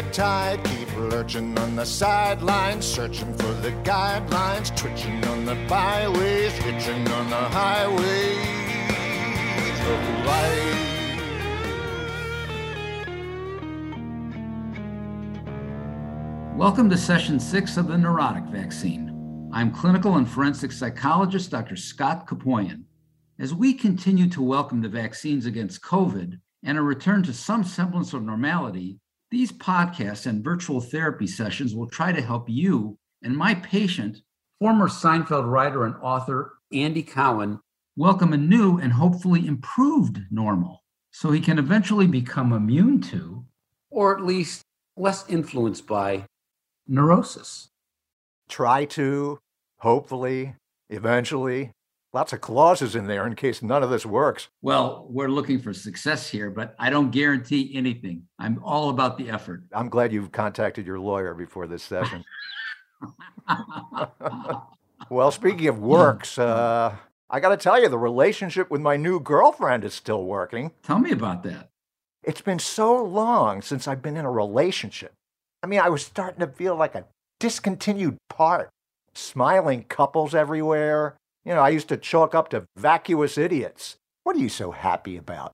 high tide. Keep lurching on the sidelines, searching for the guidelines, twitching on the byways, hitching on the highways of life. Welcome to session six of the neurotic vaccine. I'm clinical and forensic psychologist Dr. Scott Kopoian. As we continue to welcome the vaccines against COVID and a return to some semblance of normality, these podcasts and virtual therapy sessions will try to help you and my patient, former Seinfeld writer and author Andy Cowan, welcome a new and hopefully improved normal so he can eventually become immune to, or at least less influenced by, neurosis. Try to, hopefully, eventually. Lots of clauses in there in case none of this works. Well, we're looking for success here, but I don't guarantee anything. I'm all about the effort. I'm glad you've contacted your lawyer before this session. well, speaking of works, uh, I got to tell you, the relationship with my new girlfriend is still working. Tell me about that. It's been so long since I've been in a relationship. I mean, I was starting to feel like a discontinued part. Smiling couples everywhere. You know, I used to chalk up to vacuous idiots. What are you so happy about?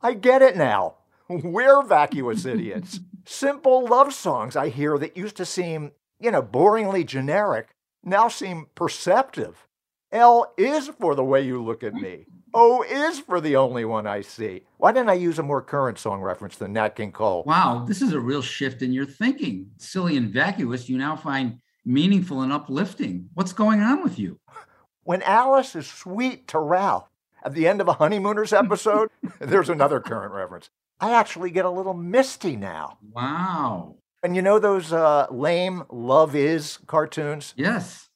I get it now. We're vacuous idiots. Simple love songs I hear that used to seem, you know, boringly generic now seem perceptive. L is for the way you look at me. O is for the only one I see. Why didn't I use a more current song reference than Nat King Cole? Wow, this is a real shift in your thinking. Silly and vacuous, you now find meaningful and uplifting. What's going on with you? When Alice is sweet to Ralph at the end of a Honeymooners episode, there's another current reference. I actually get a little misty now. Wow. And you know those uh, lame Love Is cartoons? Yes.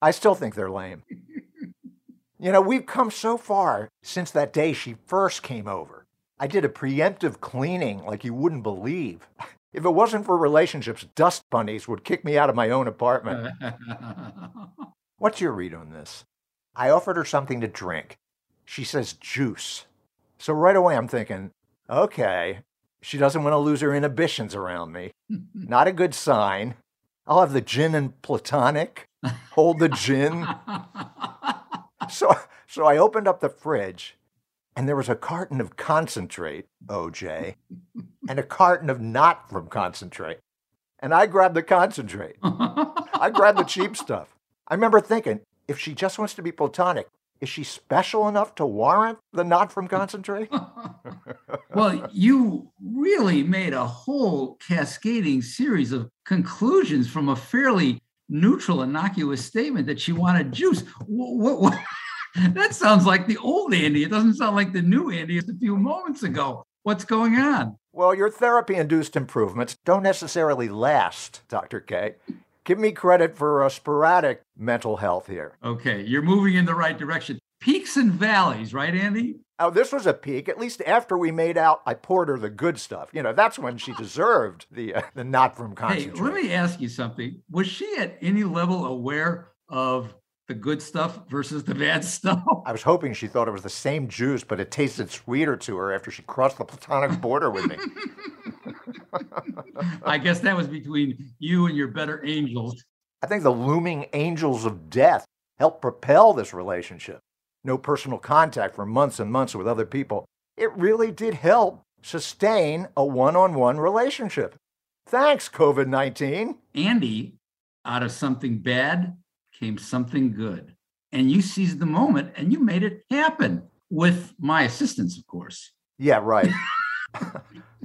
I still think they're lame. you know, we've come so far since that day she first came over. I did a preemptive cleaning like you wouldn't believe. If it wasn't for relationships, dust bunnies would kick me out of my own apartment. What's your read on this? I offered her something to drink. She says juice. So right away I'm thinking, okay, she doesn't want to lose her inhibitions around me. Not a good sign. I'll have the gin and platonic. Hold the gin. So, so I opened up the fridge and there was a carton of concentrate, OJ, and a carton of not from concentrate. And I grabbed the concentrate. I grabbed the cheap stuff. I remember thinking, if she just wants to be platonic, is she special enough to warrant the not from concentrate? well, you really made a whole cascading series of conclusions from a fairly neutral, innocuous statement that she wanted juice. What, what, that sounds like the old Andy. It doesn't sound like the new Andy a few moments ago. What's going on? Well, your therapy induced improvements don't necessarily last, Dr. K. Give me credit for a sporadic mental health here. Okay, you're moving in the right direction. Peaks and valleys, right, Andy? Oh, this was a peak. At least after we made out, I poured her the good stuff. You know, that's when she deserved the uh, the not from concentrate. Hey, let me ask you something. Was she at any level aware of the good stuff versus the bad stuff? I was hoping she thought it was the same juice, but it tasted sweeter to her after she crossed the platonic border with me. I guess that was between you and your better angels. I think the looming angels of death helped propel this relationship. No personal contact for months and months with other people. It really did help sustain a one on one relationship. Thanks, COVID 19. Andy, out of something bad came something good. And you seized the moment and you made it happen with my assistance, of course. Yeah, right.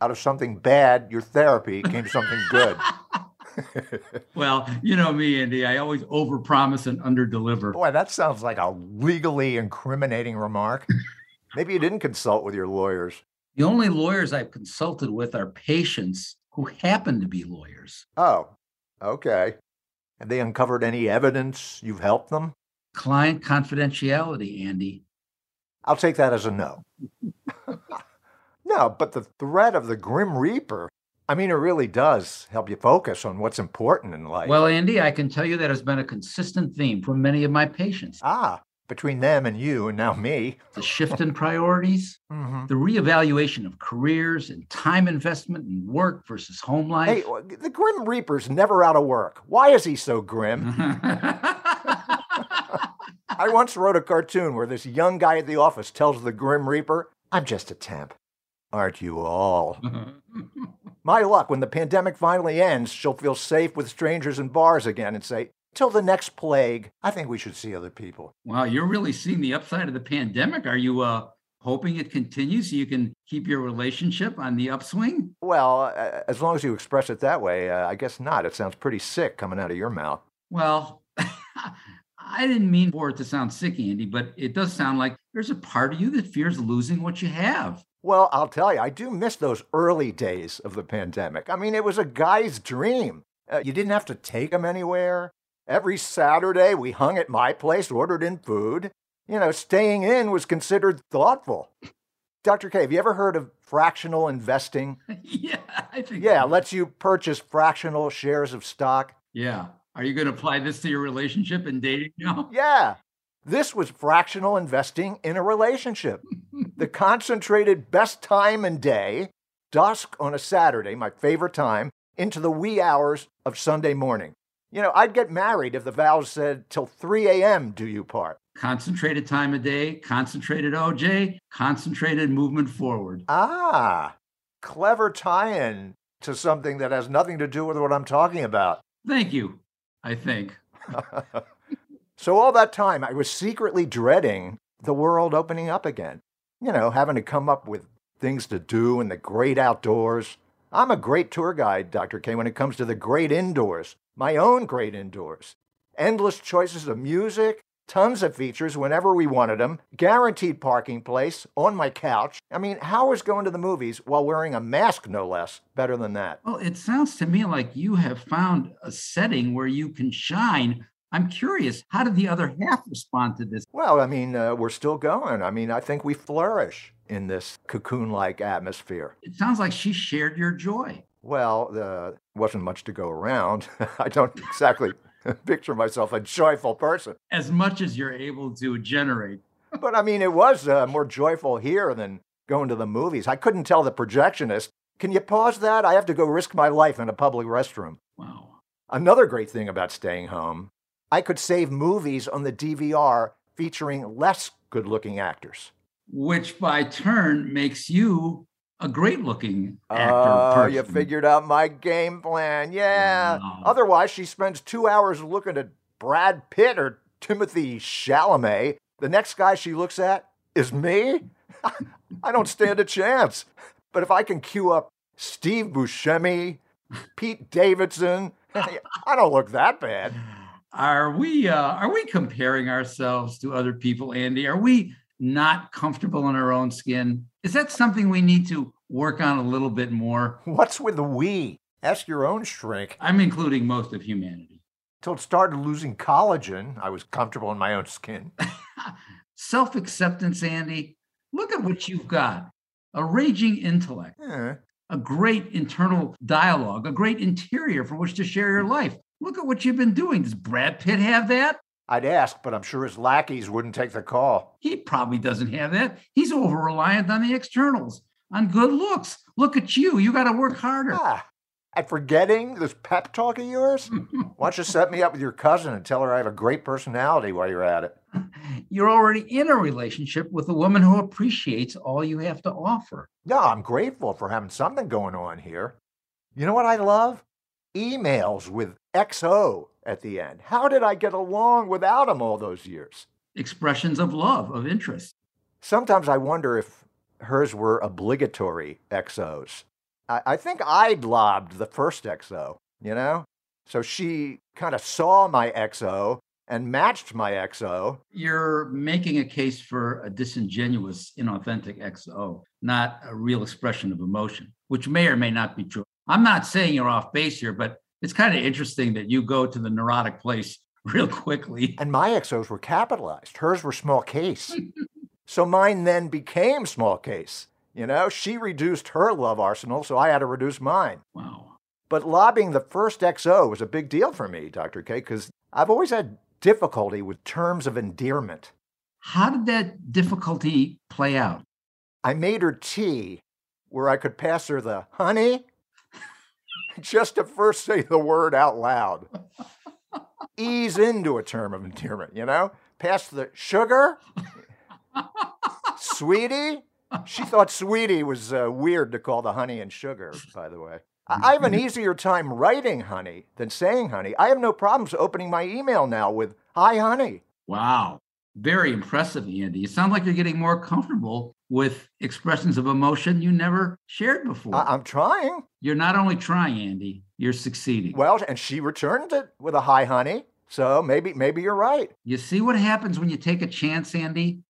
out of something bad, your therapy came something good. well, you know me, Andy. I always overpromise and underdeliver. Boy, that sounds like a legally incriminating remark. Maybe you didn't consult with your lawyers. The only lawyers I've consulted with are patients who happen to be lawyers. Oh, okay. Have they uncovered any evidence you've helped them? Client confidentiality, Andy. I'll take that as a no. no, but the threat of the Grim Reaper, I mean, it really does help you focus on what's important in life. Well, Andy, I can tell you that has been a consistent theme for many of my patients. Ah, between them and you, and now me. The shift in priorities, Mm-hmm. the reevaluation of careers and time investment in work versus home life. Hey, the Grim Reaper's never out of work. Why is he so grim? I once wrote a cartoon where this young guy at the office tells the Grim Reaper, I'm just a temp. Aren't you all? My luck, when the pandemic finally ends, she'll feel safe with strangers in bars again and say, Till the next plague, I think we should see other people. wow, you're really seeing the upside of the pandemic. Are you uh, hoping it continues so you can keep your relationship on the upswing? Well, uh, as long as you express it that way, uh, I guess not. It sounds pretty sick coming out of your mouth. Well, I didn't mean for it to sound sick, Andy, but it does sound like there's a part of you that fears losing what you have. Well, I'll tell you, I do miss those early days of the pandemic. I mean, it was a guy's dream. Uh, you didn't have to take him anywhere. Every Saturday, we hung at my place, ordered in food. You know, staying in was considered thoughtful. Dr. K, have you ever heard of fractional investing? yeah, I think. Yeah, lets you purchase fractional shares of stock. Yeah. Are you going to apply this to your relationship and dating now? Yeah, this was fractional investing in a relationship. the concentrated best time and day, dusk on a Saturday, my favorite time, into the wee hours of Sunday morning. You know, I'd get married if the vows said till 3 a.m. do you part. Concentrated time of day, concentrated OJ, concentrated movement forward. Ah, clever tie in to something that has nothing to do with what I'm talking about. Thank you, I think. so, all that time, I was secretly dreading the world opening up again. You know, having to come up with things to do in the great outdoors. I'm a great tour guide, Dr. K, when it comes to the great indoors, my own great indoors. Endless choices of music, tons of features whenever we wanted them, guaranteed parking place on my couch. I mean, how is going to the movies while wearing a mask, no less, better than that? Well, it sounds to me like you have found a setting where you can shine. I'm curious, how did the other half respond to this? Well, I mean, uh, we're still going. I mean, I think we flourish in this cocoon like atmosphere. It sounds like she shared your joy. Well, there wasn't much to go around. I don't exactly picture myself a joyful person. As much as you're able to generate. But I mean, it was uh, more joyful here than going to the movies. I couldn't tell the projectionist, can you pause that? I have to go risk my life in a public restroom. Wow. Another great thing about staying home, I could save movies on the DVR featuring less good looking actors. Which by turn makes you a great looking actor. Oh, you figured out my game plan. Yeah. Wow. Otherwise, she spends two hours looking at Brad Pitt or Timothy Chalamet. The next guy she looks at is me. I don't stand a chance. But if I can cue up Steve Buscemi, Pete Davidson, I don't look that bad. Are we uh, are we comparing ourselves to other people, Andy? Are we not comfortable in our own skin? Is that something we need to work on a little bit more? What's with the we? Ask your own shrink. I'm including most of humanity. Till it started losing collagen, I was comfortable in my own skin. Self acceptance, Andy. Look at what you've got a raging intellect, Eh. a great internal dialogue, a great interior for which to share your life. Look at what you've been doing. Does Brad Pitt have that? I'd ask, but I'm sure his lackeys wouldn't take the call. He probably doesn't have that. He's over reliant on the externals, on good looks. Look at you. You got to work harder. Ah, at forgetting this pep talk of yours? Why don't you set me up with your cousin and tell her I have a great personality while you're at it? You're already in a relationship with a woman who appreciates all you have to offer. No, I'm grateful for having something going on here. You know what I love? Emails with XO at the end. How did I get along without him all those years? Expressions of love, of interest. Sometimes I wonder if hers were obligatory XOs. I, I think I'd lobbed the first XO, you know? So she kind of saw my XO and matched my XO. You're making a case for a disingenuous, inauthentic XO, not a real expression of emotion, which may or may not be true. I'm not saying you're off base here, but it's kind of interesting that you go to the neurotic place real quickly. And my XOs were capitalized. Hers were small case. so mine then became small case. You know, she reduced her love arsenal, so I had to reduce mine. Wow. But lobbying the first XO was a big deal for me, Dr. K, because I've always had difficulty with terms of endearment. How did that difficulty play out? I made her tea where I could pass her the honey just to first say the word out loud. Ease into a term of endearment, you know? Pass the sugar, sweetie. She thought sweetie was uh, weird to call the honey and sugar, by the way. I have an easier time writing honey than saying honey. I have no problems opening my email now with hi, honey. Wow. Very impressive, Andy. You sound like you're getting more comfortable with expressions of emotion you never shared before. I- I'm trying. you're not only trying, Andy, you're succeeding. Well, and she returned it with a hi, honey. So maybe maybe you're right. You see what happens when you take a chance, Andy?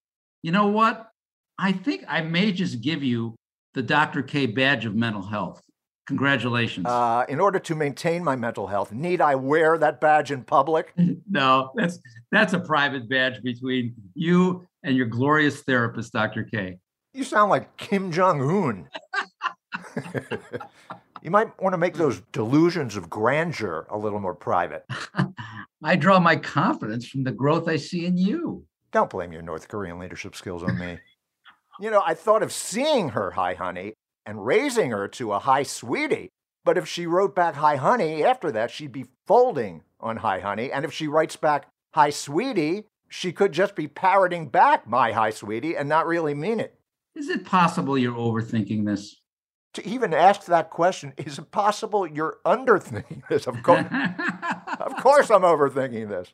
You know what? I think I may just give you the Dr. K badge of mental health. Congratulations. Uh, in order to maintain my mental health, need I wear that badge in public? no, that's that's a private badge between you and your glorious therapist, Dr. K. You sound like Kim Jong Un. you might want to make those delusions of grandeur a little more private. I draw my confidence from the growth I see in you. Don't blame your North Korean leadership skills on me. you know, I thought of seeing her hi, honey, and raising her to a hi, sweetie. But if she wrote back hi, honey, after that, she'd be folding on hi, honey. And if she writes back hi, sweetie, she could just be parroting back my hi, sweetie and not really mean it. Is it possible you're overthinking this? To even ask that question, is it possible you're underthinking this? Of course, of course I'm overthinking this.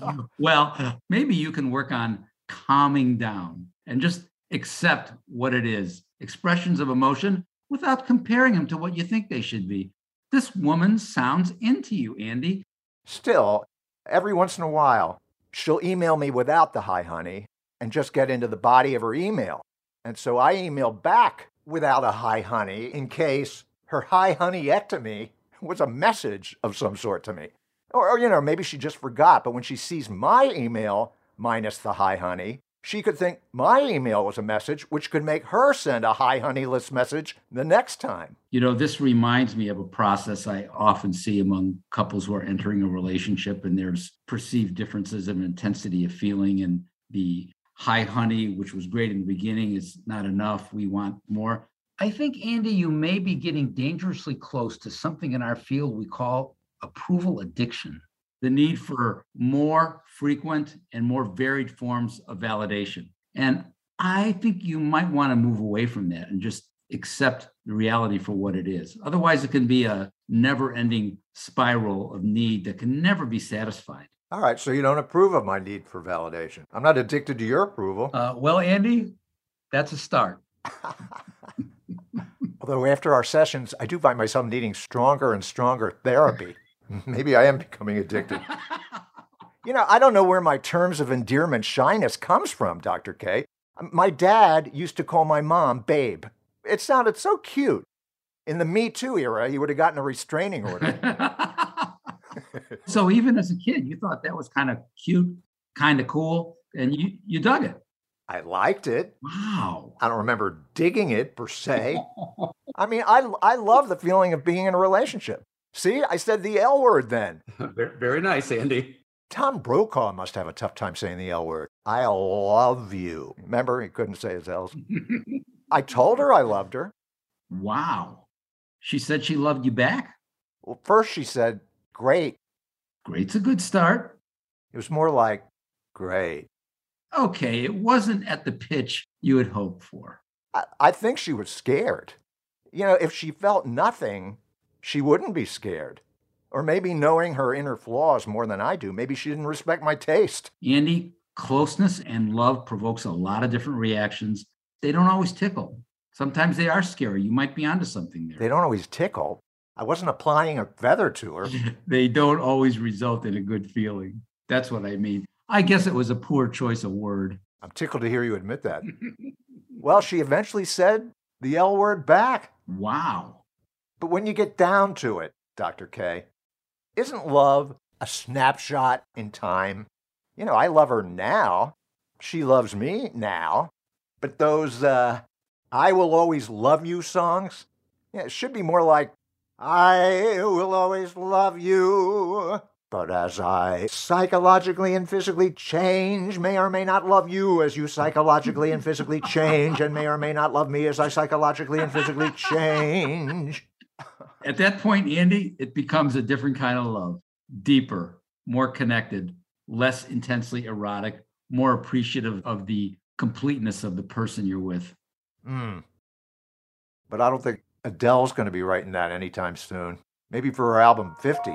well, maybe you can work on calming down and just accept what it is expressions of emotion without comparing them to what you think they should be. This woman sounds into you, Andy. Still, every once in a while, she'll email me without the hi, honey, and just get into the body of her email. And so I emailed back without a hi, honey, in case her hi, honeyectomy was a message of some sort to me. Or, or, you know, maybe she just forgot, but when she sees my email minus the hi, honey, she could think my email was a message, which could make her send a hi, honeyless message the next time. You know, this reminds me of a process I often see among couples who are entering a relationship, and there's perceived differences of intensity of feeling. And the hi, honey, which was great in the beginning, is not enough. We want more. I think, Andy, you may be getting dangerously close to something in our field we call approval addiction the need for more frequent and more varied forms of validation. And I think you might want to move away from that and just accept the reality for what it is. Otherwise, it can be a never ending spiral of need that can never be satisfied. All right, so you don't approve of my need for validation. I'm not addicted to your approval. Uh, well, Andy, that's a start. Although after our sessions, I do find myself needing stronger and stronger therapy. Maybe I am becoming addicted. you know, I don't know where my terms of endearment shyness comes from, Dr. K. My dad used to call my mom Babe. It sounded so cute. In the Me Too era, he would have gotten a restraining order. So even as a kid, you thought that was kind of cute, kind of cool, and you you dug it. I liked it. Wow. I don't remember digging it per se. I mean, I, I love the feeling of being in a relationship. See, I said the L word then. Very nice, Andy. Tom Brokaw must have a tough time saying the L word. I love you. Remember, he couldn't say his L's. I told her I loved her. Wow. She said she loved you back? Well, first she said, great. Great's a good start. It was more like, great. Okay, it wasn't at the pitch you had hoped for. I, I think she was scared. You know, if she felt nothing, she wouldn't be scared. Or maybe knowing her inner flaws more than I do, maybe she didn't respect my taste. Andy, closeness and love provokes a lot of different reactions. They don't always tickle. Sometimes they are scary. You might be onto something there. They don't always tickle. I wasn't applying a feather to her. they don't always result in a good feeling. That's what I mean. I guess it was a poor choice of word. I'm tickled to hear you admit that. well, she eventually said the L word back. Wow. But when you get down to it, Dr. K, isn't love a snapshot in time? You know, I love her now. She loves me now. But those uh, I will always love you songs, yeah, it should be more like I will always love you But as I psychologically and physically change, may or may not love you as you psychologically and physically change, and may or may not love me as I psychologically and physically change. At that point, Andy, it becomes a different kind of love, deeper, more connected, less intensely erotic, more appreciative of the completeness of the person you're with. Mm. But I don't think Adele's going to be writing that anytime soon. Maybe for her album 50.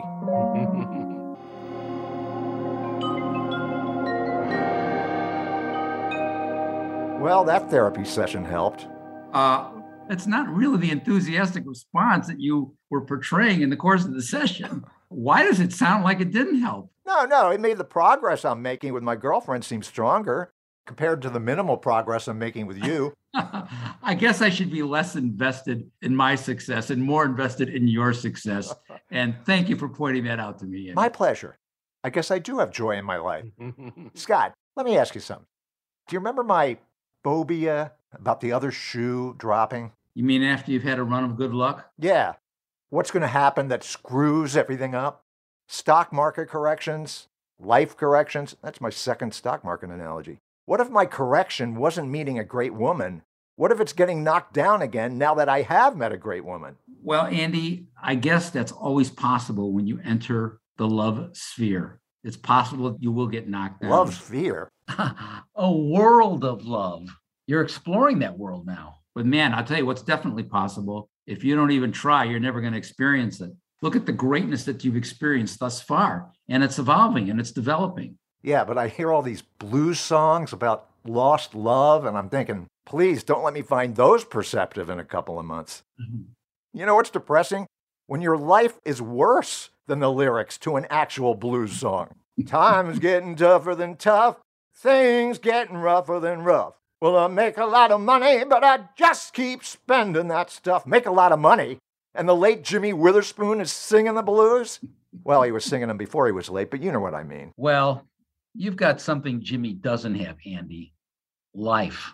well, that therapy session helped. Uh, that's not really the enthusiastic response that you were portraying in the course of the session. Why does it sound like it didn't help? No, no, it made the progress I'm making with my girlfriend seem stronger compared to the minimal progress I'm making with you. I guess I should be less invested in my success and more invested in your success. And thank you for pointing that out to me. Andy. My pleasure. I guess I do have joy in my life. Scott, let me ask you something. Do you remember my phobia about the other shoe dropping? You mean after you've had a run of good luck? Yeah. What's going to happen that screws everything up? Stock market corrections, life corrections. That's my second stock market analogy. What if my correction wasn't meeting a great woman? What if it's getting knocked down again now that I have met a great woman? Well, Andy, I guess that's always possible when you enter the love sphere. It's possible you will get knocked down. Love sphere? a world of love. You're exploring that world now. But man, I'll tell you what's definitely possible. If you don't even try, you're never going to experience it. Look at the greatness that you've experienced thus far, and it's evolving and it's developing. Yeah, but I hear all these blues songs about lost love, and I'm thinking, please don't let me find those perceptive in a couple of months. Mm-hmm. You know what's depressing? When your life is worse than the lyrics to an actual blues song. Time's getting tougher than tough, things getting rougher than rough. Well, I make a lot of money, but I just keep spending that stuff. Make a lot of money. And the late Jimmy Witherspoon is singing the blues? Well, he was singing them before he was late, but you know what I mean. Well, you've got something Jimmy doesn't have, Andy life.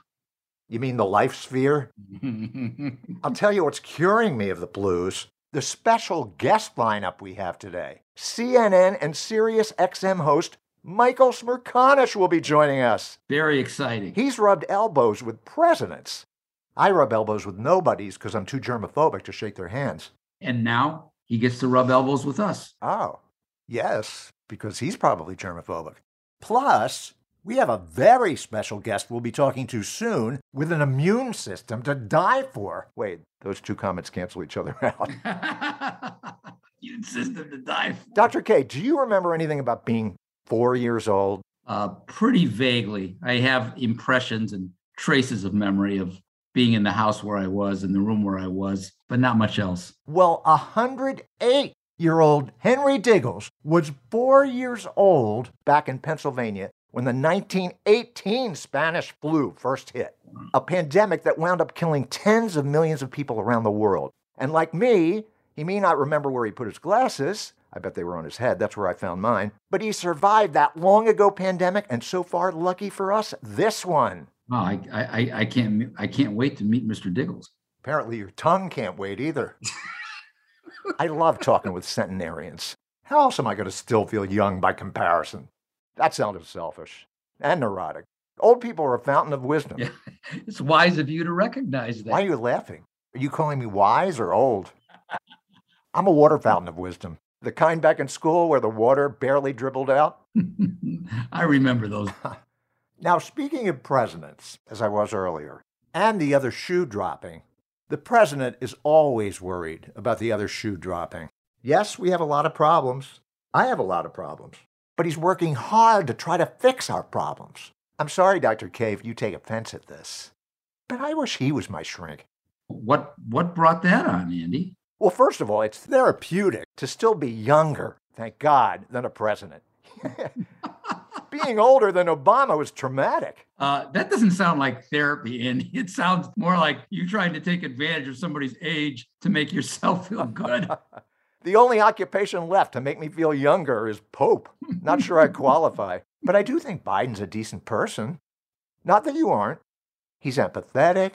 You mean the life sphere? I'll tell you what's curing me of the blues the special guest lineup we have today. CNN and Sirius XM host Michael Smerconish will be joining us. Very exciting. He's rubbed elbows with presidents. I rub elbows with nobodies because I'm too germophobic to shake their hands. And now he gets to rub elbows with us. Oh, yes, because he's probably germophobic. Plus, we have a very special guest we'll be talking to soon with an immune system to die for. Wait, those two comments cancel each other out. immune system to die for. Dr. K, do you remember anything about being four years old? Uh, pretty vaguely. I have impressions and traces of memory of being in the house where I was, in the room where I was, but not much else. Well, a 108 year old Henry Diggles was four years old back in Pennsylvania when the 1918 Spanish flu first hit, a pandemic that wound up killing tens of millions of people around the world. And like me, he may not remember where he put his glasses, I bet they were on his head. That's where I found mine. But he survived that long ago pandemic, and so far, lucky for us, this one. Oh, I, I, I can't, I can't wait to meet Mr. Diggles. Apparently, your tongue can't wait either. I love talking with centenarians. How else am I going to still feel young by comparison? That sounded selfish and neurotic. Old people are a fountain of wisdom. Yeah, it's wise of you to recognize that. Why are you laughing? Are you calling me wise or old? I'm a water fountain of wisdom. The kind back in school where the water barely dribbled out? I remember those. now, speaking of presidents, as I was earlier, and the other shoe dropping, the president is always worried about the other shoe dropping. Yes, we have a lot of problems. I have a lot of problems. But he's working hard to try to fix our problems. I'm sorry, Dr. K, if you take offense at this, but I wish he was my shrink. What, what brought that on, Andy? Well, first of all, it's therapeutic to still be younger, thank God, than a president. Being older than Obama was traumatic. Uh, that doesn't sound like therapy, and it sounds more like you trying to take advantage of somebody's age to make yourself feel good. the only occupation left to make me feel younger is Pope. Not sure I qualify, but I do think Biden's a decent person. Not that you aren't. He's empathetic.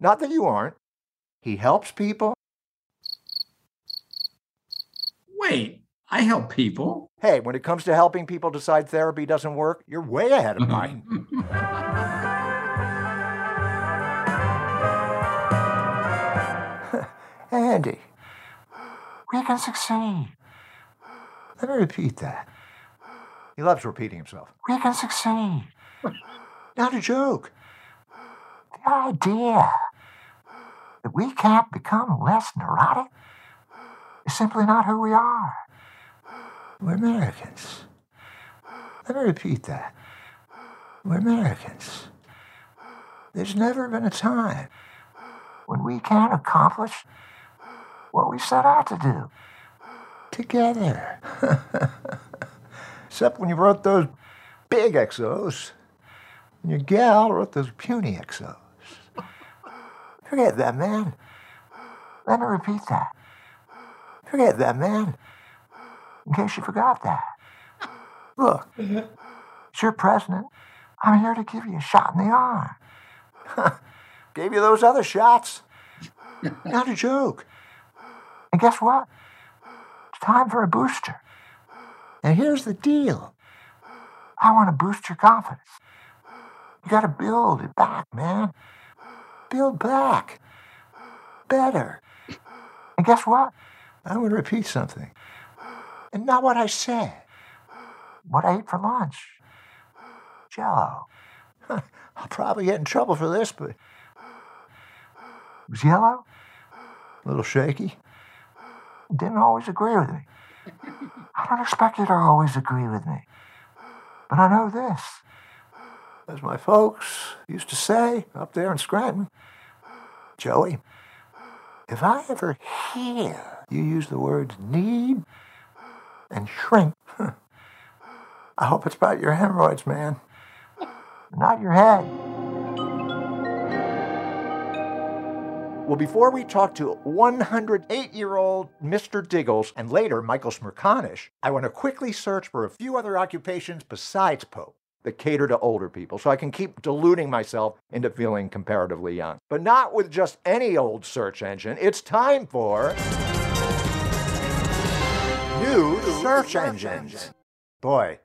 Not that you aren't. He helps people. Wait, I help people. Hey, when it comes to helping people decide therapy doesn't work, you're way ahead of mine. Andy, we can succeed. Let me repeat that. He loves repeating himself. We can succeed. Not a joke. The idea that we can't become less neurotic is simply not who we are. We're Americans. Let me repeat that. We're Americans. There's never been a time when we can't accomplish what we set out to do together. Except when you wrote those big XOs, and your gal wrote those puny XOs. Forget that, man. Let me repeat that. Forget that, man. In case you forgot that. Look, it's your president. I'm here to give you a shot in the arm. Gave you those other shots. Not a joke. And guess what? It's time for a booster. And here's the deal I want to boost your confidence. You got to build it back, man. Build back. Better. And guess what? I'm going to repeat something. And not what I said. What I ate for lunch. Jello. I'll probably get in trouble for this, but. It was yellow. A little shaky. Didn't always agree with me. I don't expect you to always agree with me. But I know this. As my folks used to say up there in Scranton, Joey, if I ever hear you use the words need and shrink, I hope it's about your hemorrhoids, man. Not your head. Well, before we talk to 108 year old Mr. Diggles and later Michael Smerconish, I want to quickly search for a few other occupations besides Pope that cater to older people so I can keep deluding myself into feeling comparatively young. But not with just any old search engine. It's time for. New search engines. Boy,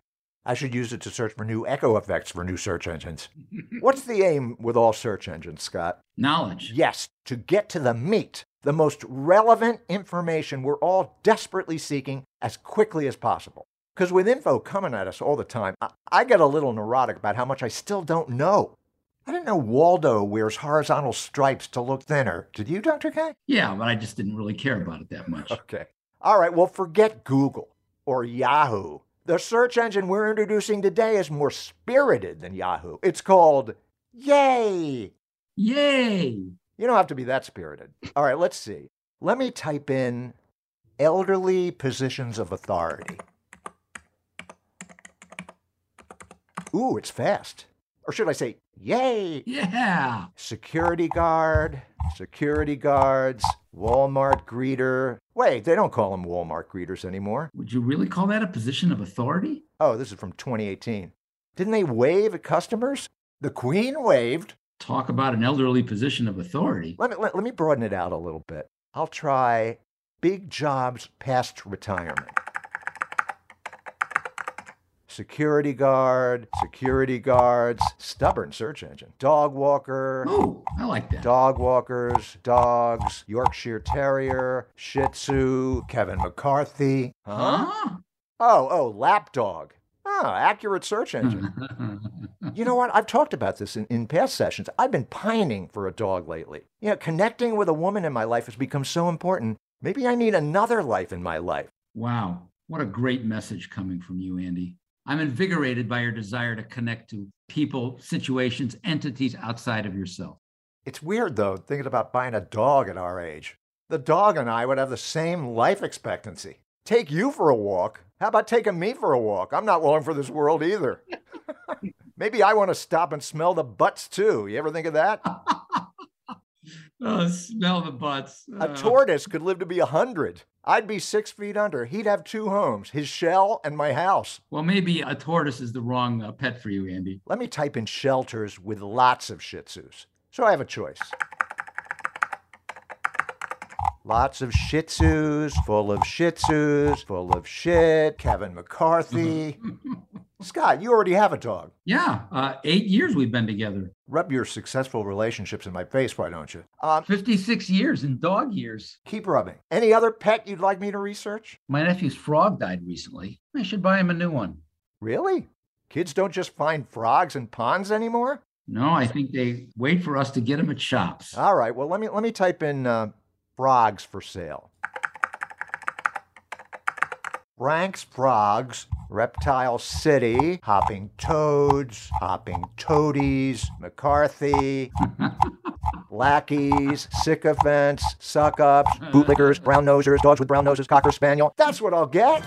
I should use it to search for new echo effects for new search engines. What's the aim with all search engines, Scott? Knowledge. Yes, to get to the meat, the most relevant information we're all desperately seeking as quickly as possible. Because with info coming at us all the time, I, I get a little neurotic about how much I still don't know. I didn't know Waldo wears horizontal stripes to look thinner. Did you, Dr. K? Yeah, but I just didn't really care about it that much. Okay. All right, well, forget Google or Yahoo. The search engine we're introducing today is more spirited than Yahoo. It's called Yay. Yay! You don't have to be that spirited. All right, let's see. Let me type in elderly positions of authority. Ooh, it's fast. Or should I say, yay? Yeah. Security guard, security guards, Walmart greeter. Wait, they don't call them Walmart greeters anymore. Would you really call that a position of authority? Oh, this is from 2018. Didn't they wave at customers? The Queen waved. Talk about an elderly position of authority. Let me, let, let me broaden it out a little bit. I'll try big jobs past retirement. Security guard, security guards, stubborn search engine, dog walker, Oh, I like that. dog walkers, dogs, Yorkshire Terrier, Shih Tzu, Kevin McCarthy. Huh? Oh, oh, lapdog. Oh, accurate search engine. You know what? I've talked about this in, in past sessions. I've been pining for a dog lately. You know, connecting with a woman in my life has become so important. Maybe I need another life in my life. wow. What a great message coming from you, Andy. I'm invigorated by your desire to connect to people, situations, entities outside of yourself. It's weird, though, thinking about buying a dog at our age. The dog and I would have the same life expectancy. Take you for a walk. How about taking me for a walk? I'm not long for this world either. Maybe I want to stop and smell the butts too. You ever think of that? Oh, smell the butts. A tortoise could live to be a hundred. I'd be six feet under. He'd have two homes his shell and my house. well, maybe a tortoise is the wrong uh, pet for you, Andy. Let me type in shelters with lots of Shih Tzus. So I have a choice. Lots of shih tzus, full of shih tzus, full of shit. Kevin McCarthy. Scott, you already have a dog. Yeah, uh, eight years we've been together. Rub your successful relationships in my face, why don't you? Um, 56 years in dog years. keep rubbing. Any other pet you'd like me to research? My nephew's frog died recently. I should buy him a new one. Really? Kids don't just find frogs in ponds anymore? No, I think they wait for us to get them at shops. All right. Well, let me let me type in uh, frogs for sale. Frank's Frogs, Reptile City, Hopping Toads, Hopping Toadies, McCarthy, Lackeys, Sycophants, Suck Ups, Bootlickers, Brown Nosers, Dogs with Brown Noses, Cocker Spaniel. That's what I'll get.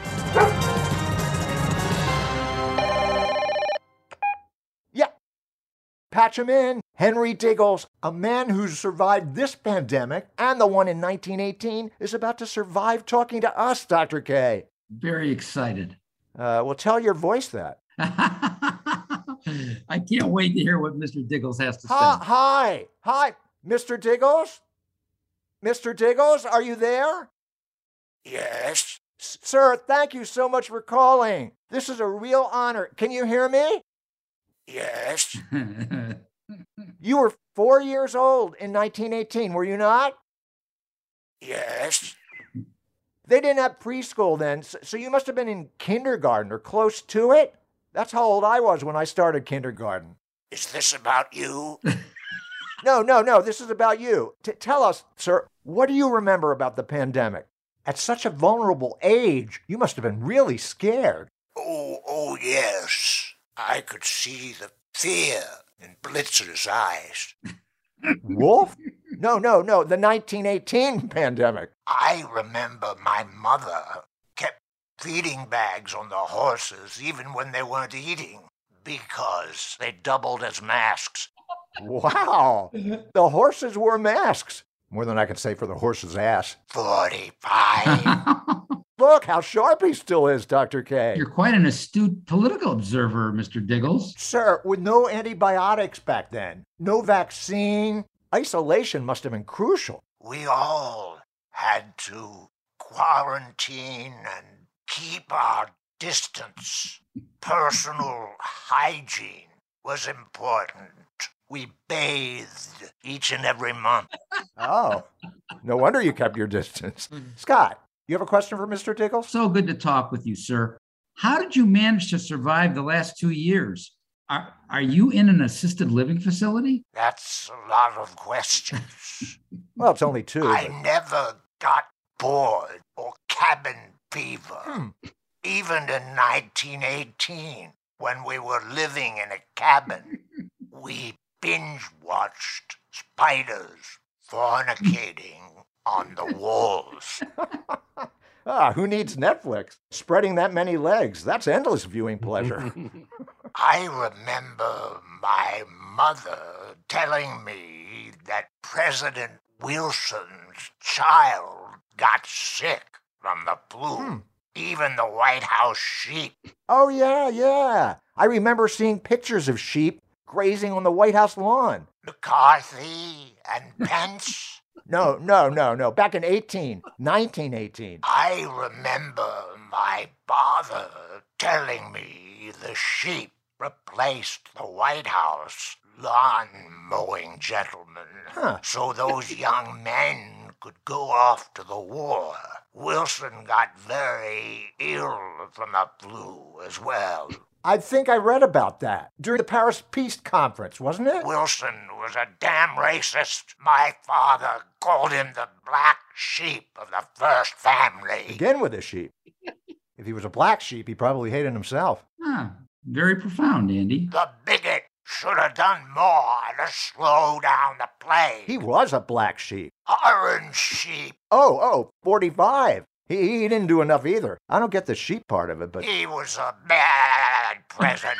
Patch him in. Henry Diggles, a man who's survived this pandemic and the one in 1918, is about to survive talking to us, Dr. K. Very excited. Uh, well, tell your voice that. I can't wait to hear what Mr. Diggles has to say. Hi, hi, Mr. Diggles? Mr. Diggles, are you there? Yes. Sir, thank you so much for calling. This is a real honor. Can you hear me? Yes. You were four years old in 1918, were you not? Yes. They didn't have preschool then, so you must have been in kindergarten or close to it. That's how old I was when I started kindergarten. Is this about you? No, no, no, this is about you. T- tell us, sir, what do you remember about the pandemic? At such a vulnerable age, you must have been really scared. Oh, oh, yes. I could see the fear in Blitzer's eyes. Wolf? No, no, no, the 1918 pandemic. I remember my mother kept feeding bags on the horses even when they weren't eating because they doubled as masks. Wow. The horses wore masks. More than I can say for the horse's ass. 45. Look how sharp he still is, Dr. K. You're quite an astute political observer, Mr. Diggles. Sir, with no antibiotics back then, no vaccine, isolation must have been crucial. we all had to quarantine and keep our distance. Personal hygiene was important. We bathed each and every month. Oh, no wonder you kept your distance. Hmm. Scott, you have a question for Mr. Diggles? So good to talk with you, sir. How did you manage to survive the last two years? Are, are you in an assisted living facility? That's a lot of questions. Well, it's only two. I but- never got bored or cabin fever. Hmm. Even in 1918, when we were living in a cabin, we binge watched spiders fornicating on the walls. Ah, who needs Netflix? Spreading that many legs, that's endless viewing pleasure. I remember my mother telling me that President Wilson's child got sick from the flu. Hmm. Even the White House sheep. oh, yeah, yeah. I remember seeing pictures of sheep grazing on the White House lawn. McCarthy and Pence. No, no, no, no. Back in 18, 1918. I remember my father telling me the sheep replaced the White House lawn mowing gentlemen Huh. so those young men could go off to the war. Wilson got very ill from the flu as well. I think I read about that during the Paris Peace Conference, wasn't it? Wilson was a damn racist. My father called him the black sheep of the first family. Again with the sheep. If he was a black sheep, he probably hated himself. Ah, very profound, Andy. The bigot should have done more to slow down the plague. He was a black sheep. Orange sheep. Oh, oh, 45. He, he didn't do enough either. I don't get the sheep part of it, but He was a bad president.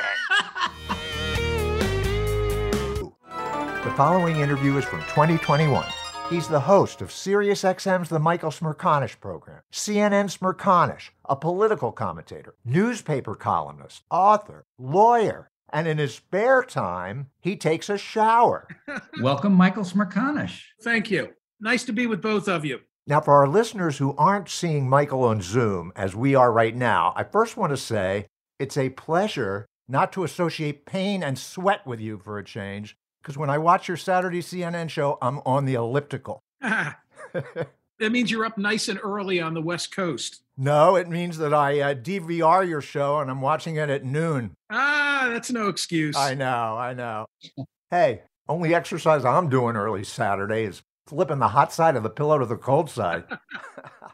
the following interview is from 2021. He's the host of SiriusXM's The Michael Smerconish Program, CNN Smerconish, a political commentator, newspaper columnist, author, lawyer, and in his spare time, he takes a shower. Welcome, Michael Smerconish. Thank you. Nice to be with both of you. Now, for our listeners who aren't seeing Michael on Zoom as we are right now, I first want to say it's a pleasure not to associate pain and sweat with you for a change, because when I watch your Saturday CNN show, I'm on the elliptical. that means you're up nice and early on the West Coast. No, it means that I uh, DVR your show and I'm watching it at noon. Ah, that's no excuse. I know, I know. hey, only exercise I'm doing early Saturday is flipping the hot side of the pillow to the cold side.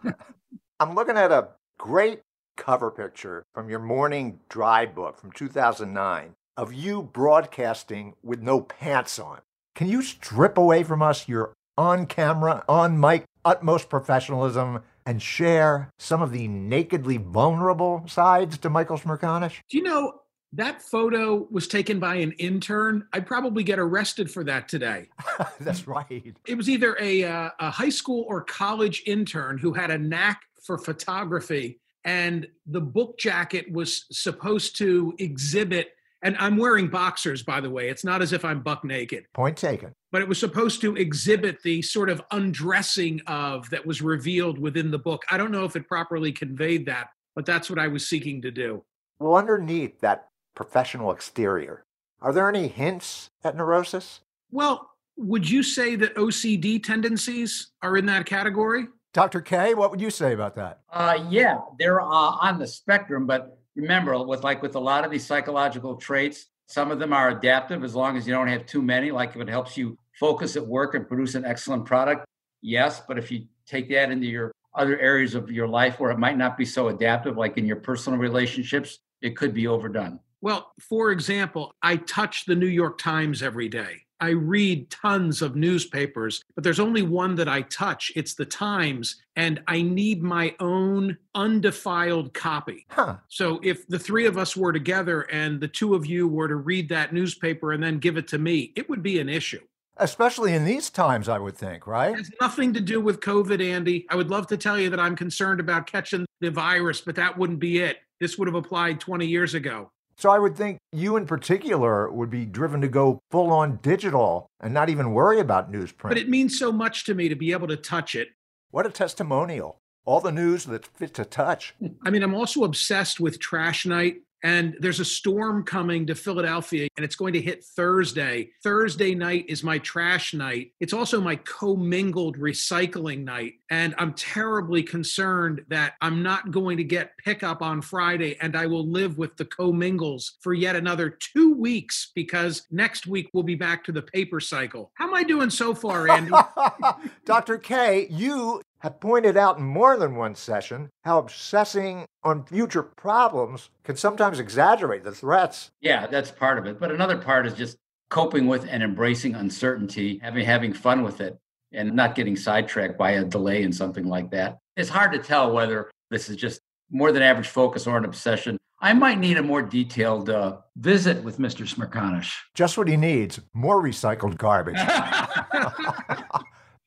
I'm looking at a great cover picture from your morning drive book from 2009 of you broadcasting with no pants on. Can you strip away from us your on camera, on mic, utmost professionalism and share some of the nakedly vulnerable sides to Michael Smerconish? Do you know that photo was taken by an intern? I'd probably get arrested for that today. That's right. It was either a, uh, a high school or college intern who had a knack for photography, and the book jacket was supposed to exhibit and I'm wearing boxers, by the way. It's not as if I'm buck naked. Point taken. But it was supposed to exhibit the sort of undressing of that was revealed within the book. I don't know if it properly conveyed that, but that's what I was seeking to do. Well, underneath that professional exterior, are there any hints at neurosis? Well, would you say that OCD tendencies are in that category? Dr. K, what would you say about that? Uh, yeah, they're uh, on the spectrum, but remember with like with a lot of these psychological traits some of them are adaptive as long as you don't have too many like if it helps you focus at work and produce an excellent product yes but if you take that into your other areas of your life where it might not be so adaptive like in your personal relationships it could be overdone well for example i touch the new york times every day I read tons of newspapers, but there's only one that I touch. It's the Times, and I need my own undefiled copy. Huh. So if the three of us were together and the two of you were to read that newspaper and then give it to me, it would be an issue. Especially in these times, I would think, right? It has nothing to do with COVID, Andy. I would love to tell you that I'm concerned about catching the virus, but that wouldn't be it. This would have applied 20 years ago. So I would think you in particular would be driven to go full on digital and not even worry about newsprint. But it means so much to me to be able to touch it. What a testimonial. All the news that's fit to touch. I mean, I'm also obsessed with Trash Night. And there's a storm coming to Philadelphia, and it's going to hit Thursday. Thursday night is my trash night. It's also my commingled recycling night. And I'm terribly concerned that I'm not going to get pickup on Friday, and I will live with the commingles for yet another two weeks because next week we'll be back to the paper cycle. How am I doing so far, Andy? Dr. K, you have pointed out in more than one session how obsessing on future problems can sometimes exaggerate the threats. Yeah, that's part of it. But another part is just coping with and embracing uncertainty, having having fun with it and not getting sidetracked by a delay in something like that. It's hard to tell whether this is just more than average focus or an obsession. I might need a more detailed uh, visit with Mr. Smerconish. Just what he needs more recycled garbage.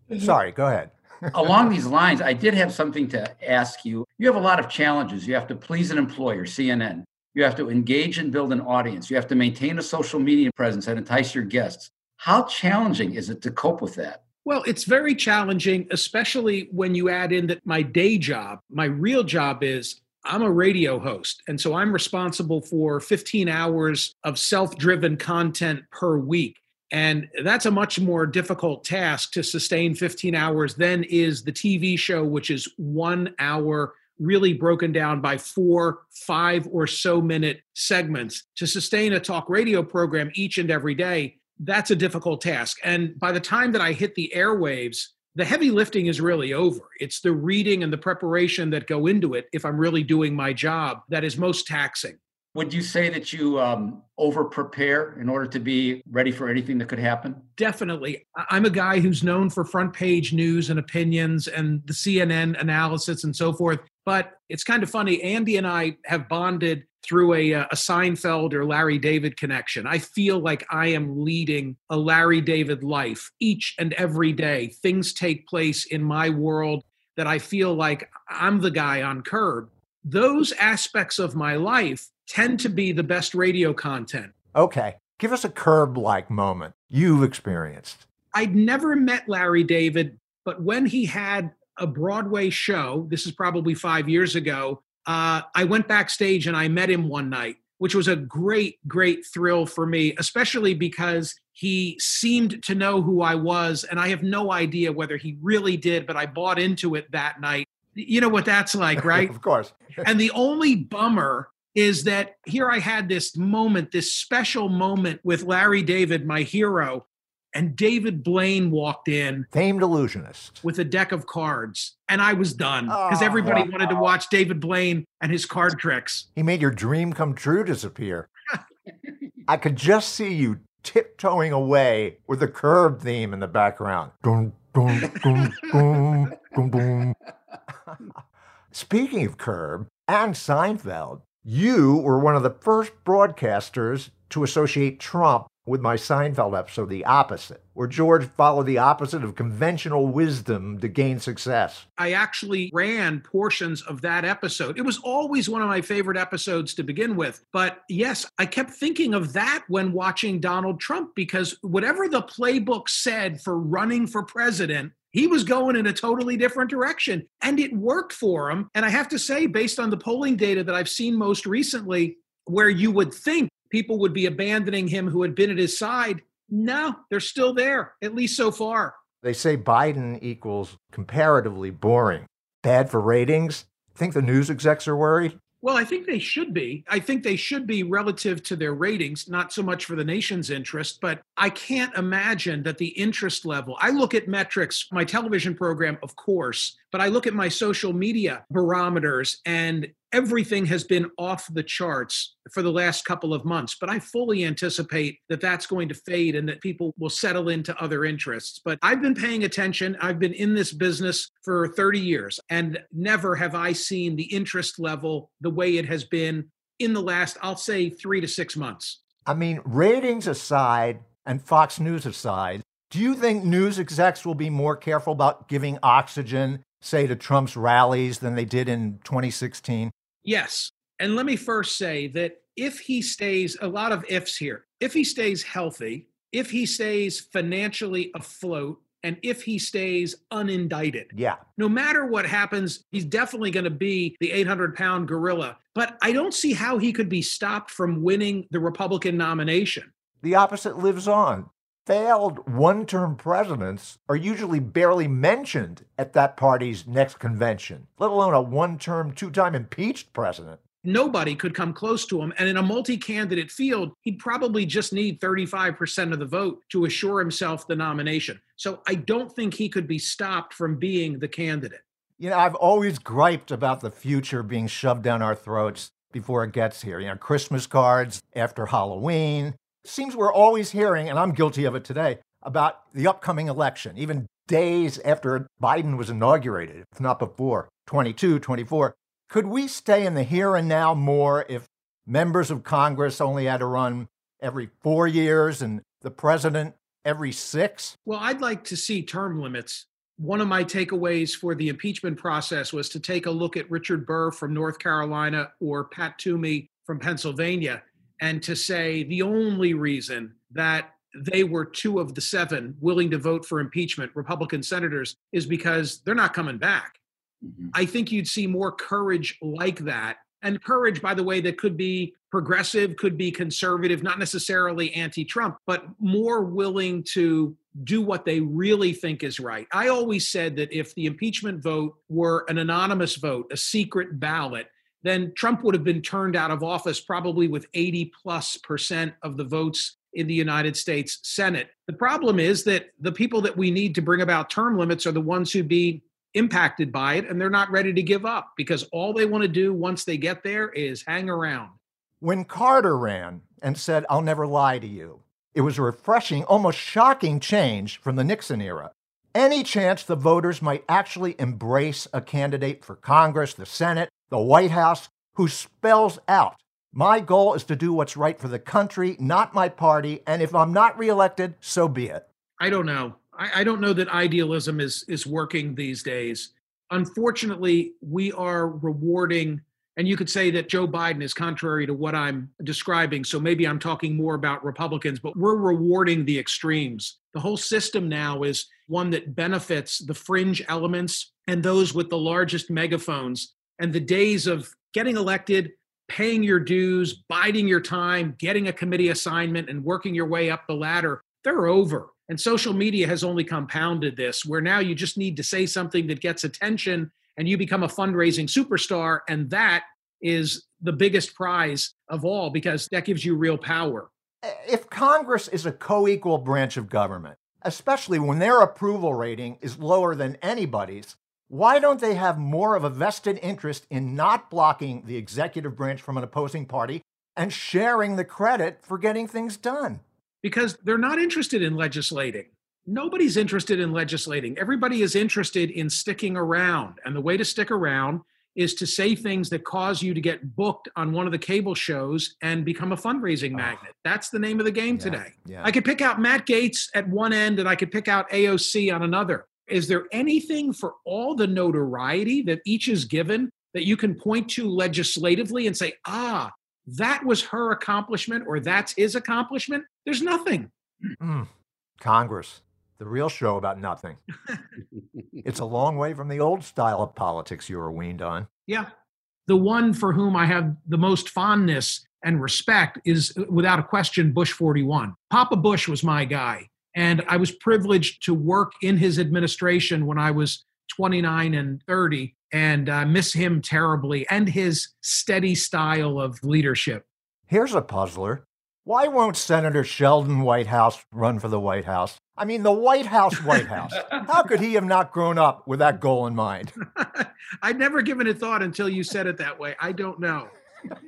Sorry, go ahead. Along these lines, I did have something to ask you. You have a lot of challenges. You have to please an employer, CNN. You have to engage and build an audience. You have to maintain a social media presence and entice your guests. How challenging is it to cope with that? Well, it's very challenging, especially when you add in that my day job, my real job is I'm a radio host. And so I'm responsible for 15 hours of self driven content per week. And that's a much more difficult task to sustain 15 hours than is the TV show, which is one hour, really broken down by four, five or so minute segments. To sustain a talk radio program each and every day, that's a difficult task. And by the time that I hit the airwaves, the heavy lifting is really over. It's the reading and the preparation that go into it, if I'm really doing my job, that is most taxing. Would you say that you um, over prepare in order to be ready for anything that could happen? Definitely. I'm a guy who's known for front page news and opinions and the CNN analysis and so forth. But it's kind of funny. Andy and I have bonded through a, uh, a Seinfeld or Larry David connection. I feel like I am leading a Larry David life each and every day. Things take place in my world that I feel like I'm the guy on curb. Those aspects of my life tend to be the best radio content. Okay. Give us a curb like moment you've experienced. I'd never met Larry David, but when he had a Broadway show. This is probably five years ago. Uh, I went backstage and I met him one night, which was a great, great thrill for me, especially because he seemed to know who I was. And I have no idea whether he really did, but I bought into it that night. You know what that's like, right? of course. and the only bummer is that here I had this moment, this special moment with Larry David, my hero, and David Blaine walked in, famed illusionist, with a deck of cards, and I was done because oh, everybody wow. wanted to watch David Blaine and his card tricks. He made your dream come true disappear. I could just see you tiptoeing away with the curb theme in the background. Dun, dun, dun, Speaking of Curb and Seinfeld, you were one of the first broadcasters to associate Trump with my Seinfeld episode, The Opposite, where George followed the opposite of conventional wisdom to gain success. I actually ran portions of that episode. It was always one of my favorite episodes to begin with. But yes, I kept thinking of that when watching Donald Trump because whatever the playbook said for running for president, he was going in a totally different direction and it worked for him. And I have to say, based on the polling data that I've seen most recently, where you would think people would be abandoning him who had been at his side. No, they're still there, at least so far. They say Biden equals comparatively boring. Bad for ratings? Think the news execs are worried? Well, I think they should be. I think they should be relative to their ratings, not so much for the nation's interest, but I can't imagine that the interest level. I look at metrics, my television program, of course, but I look at my social media barometers and everything has been off the charts for the last couple of months. But I fully anticipate that that's going to fade and that people will settle into other interests. But I've been paying attention. I've been in this business for 30 years, and never have I seen the interest level the way it has been in the last, I'll say, three to six months. I mean, ratings aside and Fox News aside, do you think news execs will be more careful about giving oxygen, say, to Trump's rallies than they did in 2016? Yes. And let me first say that if he stays, a lot of ifs here, if he stays healthy, if he stays financially afloat, and if he stays unindicted. Yeah. No matter what happens, he's definitely going to be the 800 pound gorilla. But I don't see how he could be stopped from winning the Republican nomination. The opposite lives on. Failed one term presidents are usually barely mentioned at that party's next convention, let alone a one term, two time impeached president. Nobody could come close to him. And in a multi candidate field, he'd probably just need 35% of the vote to assure himself the nomination. So I don't think he could be stopped from being the candidate. You know, I've always griped about the future being shoved down our throats before it gets here. You know, Christmas cards after Halloween, seems we're always hearing, and I'm guilty of it today, about the upcoming election, even days after Biden was inaugurated, if not before, 22, 24. Could we stay in the here and now more if members of Congress only had to run every four years and the president every six? Well, I'd like to see term limits. One of my takeaways for the impeachment process was to take a look at Richard Burr from North Carolina or Pat Toomey from Pennsylvania and to say the only reason that they were two of the seven willing to vote for impeachment, Republican senators, is because they're not coming back. Mm-hmm. I think you'd see more courage like that. And courage, by the way, that could be progressive, could be conservative, not necessarily anti Trump, but more willing to do what they really think is right. I always said that if the impeachment vote were an anonymous vote, a secret ballot, then Trump would have been turned out of office probably with 80 plus percent of the votes in the United States Senate. The problem is that the people that we need to bring about term limits are the ones who'd be impacted by it and they're not ready to give up because all they want to do once they get there is hang around. When Carter ran and said, I'll never lie to you, it was a refreshing, almost shocking change from the Nixon era. Any chance the voters might actually embrace a candidate for Congress, the Senate, the White House, who spells out my goal is to do what's right for the country, not my party. And if I'm not reelected, so be it. I don't know. I, I, don't know that idealism is is working these days. Unfortunately, we are rewarding, and you could say that Joe Biden is contrary to what I'm describing. So maybe I'm talking more about Republicans, but we're rewarding the extremes. The whole system now is one that benefits the fringe elements and those with the largest megaphones. And the days of getting elected, paying your dues, biding your time, getting a committee assignment, and working your way up the ladder, they're over. And social media has only compounded this, where now you just need to say something that gets attention and you become a fundraising superstar. And that is the biggest prize of all because that gives you real power. If Congress is a co equal branch of government, especially when their approval rating is lower than anybody's, why don't they have more of a vested interest in not blocking the executive branch from an opposing party and sharing the credit for getting things done? Because they're not interested in legislating. Nobody's interested in legislating. Everybody is interested in sticking around. And the way to stick around is to say things that cause you to get booked on one of the cable shows and become a fundraising oh. magnet. That's the name of the game yeah, today. Yeah. I could pick out Matt Gaetz at one end and I could pick out AOC on another. Is there anything for all the notoriety that each is given that you can point to legislatively and say, ah, that was her accomplishment or that's his accomplishment? There's nothing. Mm. Congress the real show about nothing. it's a long way from the old style of politics you were weaned on. Yeah. The one for whom I have the most fondness and respect is, without a question, Bush 41. Papa Bush was my guy. And I was privileged to work in his administration when I was 29 and 30 and uh, miss him terribly and his steady style of leadership. Here's a puzzler. Why won't Senator Sheldon Whitehouse run for the White House? I mean, the White House, White House. How could he have not grown up with that goal in mind? I'd never given it thought until you said it that way. I don't know.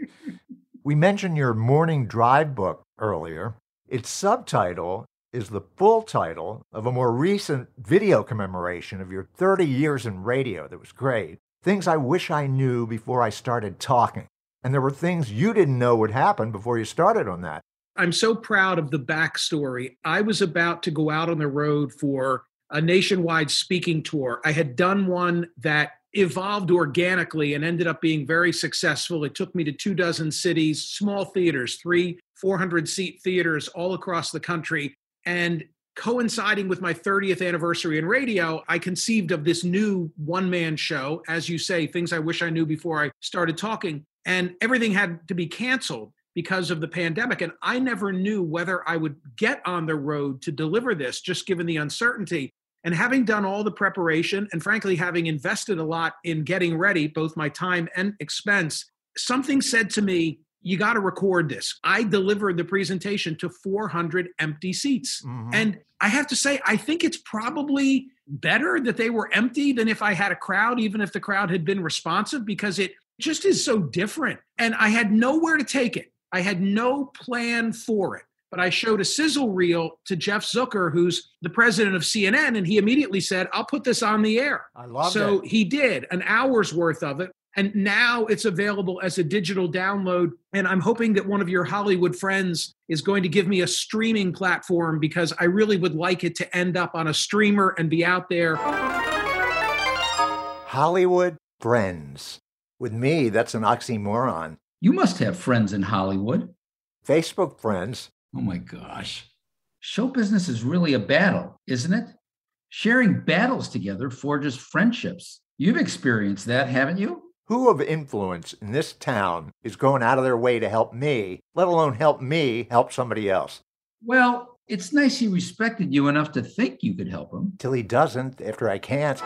we mentioned your morning drive book earlier. Its subtitle is the full title of a more recent video commemoration of your 30 years in radio that was great. Things I wish I knew before I started talking. And there were things you didn't know would happen before you started on that. I'm so proud of the backstory. I was about to go out on the road for a nationwide speaking tour. I had done one that evolved organically and ended up being very successful. It took me to two dozen cities, small theaters, three 400 seat theaters all across the country. And coinciding with my 30th anniversary in radio, I conceived of this new one man show. As you say, things I wish I knew before I started talking. And everything had to be canceled because of the pandemic. And I never knew whether I would get on the road to deliver this, just given the uncertainty. And having done all the preparation and frankly, having invested a lot in getting ready, both my time and expense, something said to me, you got to record this. I delivered the presentation to 400 empty seats. Mm-hmm. And I have to say, I think it's probably better that they were empty than if I had a crowd, even if the crowd had been responsive, because it just is so different. And I had nowhere to take it. I had no plan for it, but I showed a sizzle reel to Jeff Zucker, who's the president of CNN, and he immediately said, I'll put this on the air. I love it. so he did an hour's worth of it. And now it's available as a digital download. And I'm hoping that one of your Hollywood friends is going to give me a streaming platform because I really would like it to end up on a streamer and be out there. Hollywood friends. With me, that's an oxymoron. You must have friends in Hollywood. Facebook friends. Oh my gosh. Show business is really a battle, isn't it? Sharing battles together forges friendships. You've experienced that, haven't you? Who of influence in this town is going out of their way to help me, let alone help me help somebody else? Well, it's nice he respected you enough to think you could help him. Till he doesn't after I can't.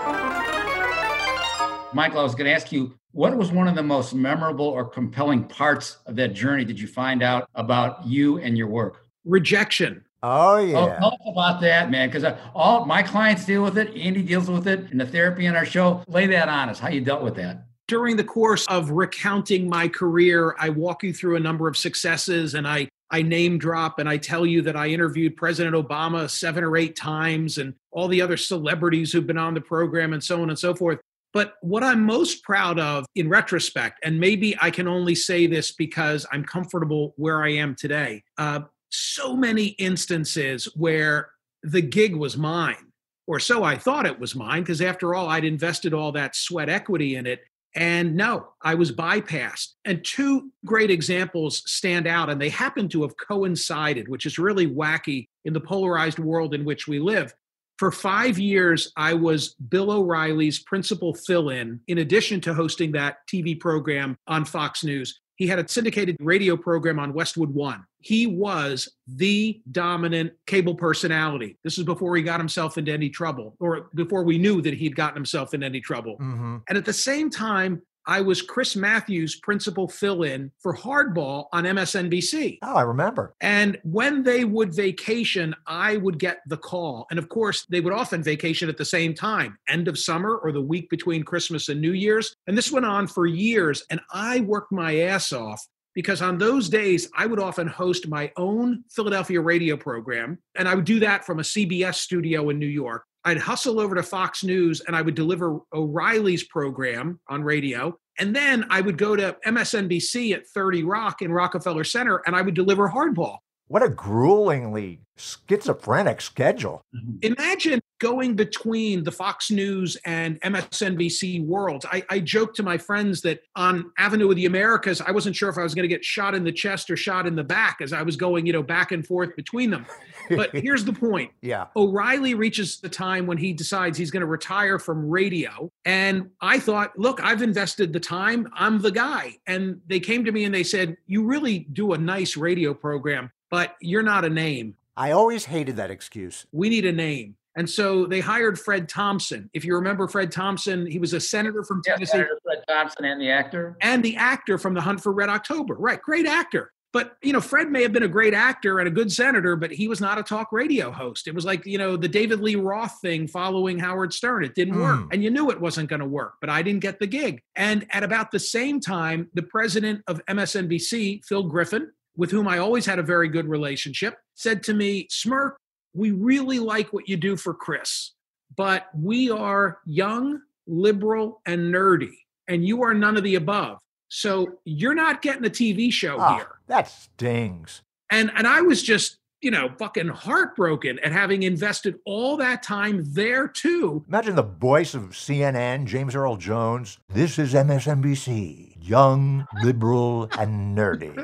Michael, I was going to ask you what was one of the most memorable or compelling parts of that journey did you find out about you and your work? Rejection. Oh yeah. Oh, tell us about that, man. Because uh, all my clients deal with it. Andy deals with it in the therapy in our show. Lay that on us. How you dealt with that? During the course of recounting my career, I walk you through a number of successes, and I I name drop and I tell you that I interviewed President Obama seven or eight times, and all the other celebrities who've been on the program, and so on and so forth. But what I'm most proud of in retrospect, and maybe I can only say this because I'm comfortable where I am today, uh, so many instances where the gig was mine, or so I thought it was mine, because after all, I'd invested all that sweat equity in it. And no, I was bypassed. And two great examples stand out, and they happen to have coincided, which is really wacky in the polarized world in which we live. For five years, I was Bill O'Reilly's principal fill in, in addition to hosting that TV program on Fox News. He had a syndicated radio program on Westwood One. He was the dominant cable personality. This is before he got himself into any trouble, or before we knew that he'd gotten himself in any trouble. Mm-hmm. And at the same time, I was Chris Matthews' principal fill in for Hardball on MSNBC. Oh, I remember. And when they would vacation, I would get the call. And of course, they would often vacation at the same time, end of summer or the week between Christmas and New Year's. And this went on for years. And I worked my ass off because on those days, I would often host my own Philadelphia radio program. And I would do that from a CBS studio in New York. I'd hustle over to Fox News and I would deliver O'Reilly's program on radio. And then I would go to MSNBC at 30 Rock in Rockefeller Center and I would deliver hardball. What a gruelingly schizophrenic schedule. Mm-hmm. Imagine going between the Fox News and MSNBC worlds. I, I joke to my friends that on Avenue of the Americas, I wasn't sure if I was going to get shot in the chest or shot in the back as I was going, you know, back and forth between them. But here's the point. Yeah. O'Reilly reaches the time when he decides he's going to retire from radio. And I thought, look, I've invested the time. I'm the guy. And they came to me and they said, You really do a nice radio program, but you're not a name. I always hated that excuse. We need a name. And so they hired Fred Thompson. If you remember Fred Thompson, he was a senator from Yeah, Tennessee Senator Fred Thompson and the actor. and the actor from The Hunt for Red October. Right, great actor. But you know, Fred may have been a great actor and a good senator, but he was not a talk radio host. It was like you know the David Lee Roth thing following Howard Stern. It didn't work, Mm. and you knew it wasn't going to work. But I didn't get the gig. And at about the same time, the president of MSNBC, Phil Griffin, with whom I always had a very good relationship, said to me, "Smirk, we really like what you do for Chris, but we are young, liberal, and nerdy, and you are none of the above." So you're not getting a TV show Ah, here. that stings. And and I was just, you know, fucking heartbroken at having invested all that time there too. Imagine the voice of CNN, James Earl Jones. This is MSNBC, young, liberal, and nerdy.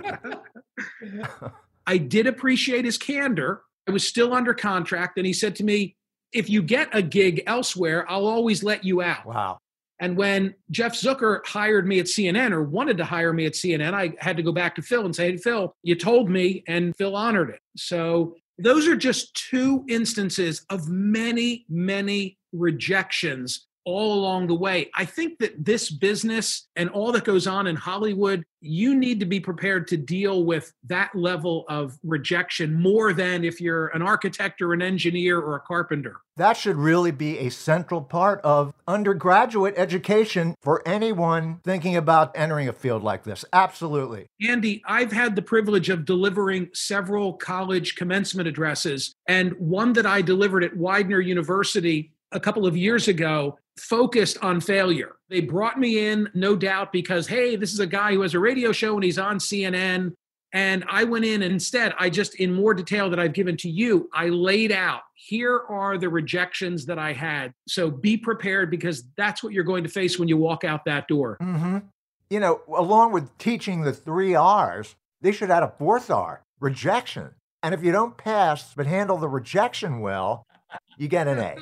I did appreciate his candor. I was still under contract and he said to me, "If you get a gig elsewhere, I'll always let you out." Wow. And when Jeff Zucker hired me at CNN or wanted to hire me at CNN, I had to go back to Phil and say, hey, Phil, you told me, and Phil honored it. So those are just two instances of many, many rejections all along the way. I think that this business and all that goes on in Hollywood, you need to be prepared to deal with that level of rejection more than if you're an architect or an engineer or a carpenter. That should really be a central part of undergraduate education for anyone thinking about entering a field like this. Absolutely. Andy, I've had the privilege of delivering several college commencement addresses, and one that I delivered at Widener University a couple of years ago focused on failure. They brought me in, no doubt, because, hey, this is a guy who has a radio show and he's on CNN. And I went in and instead, I just, in more detail that I've given to you, I laid out here are the rejections that I had. So be prepared because that's what you're going to face when you walk out that door. hmm You know, along with teaching the three R's, they should add a fourth R rejection. And if you don't pass but handle the rejection well, you get an A.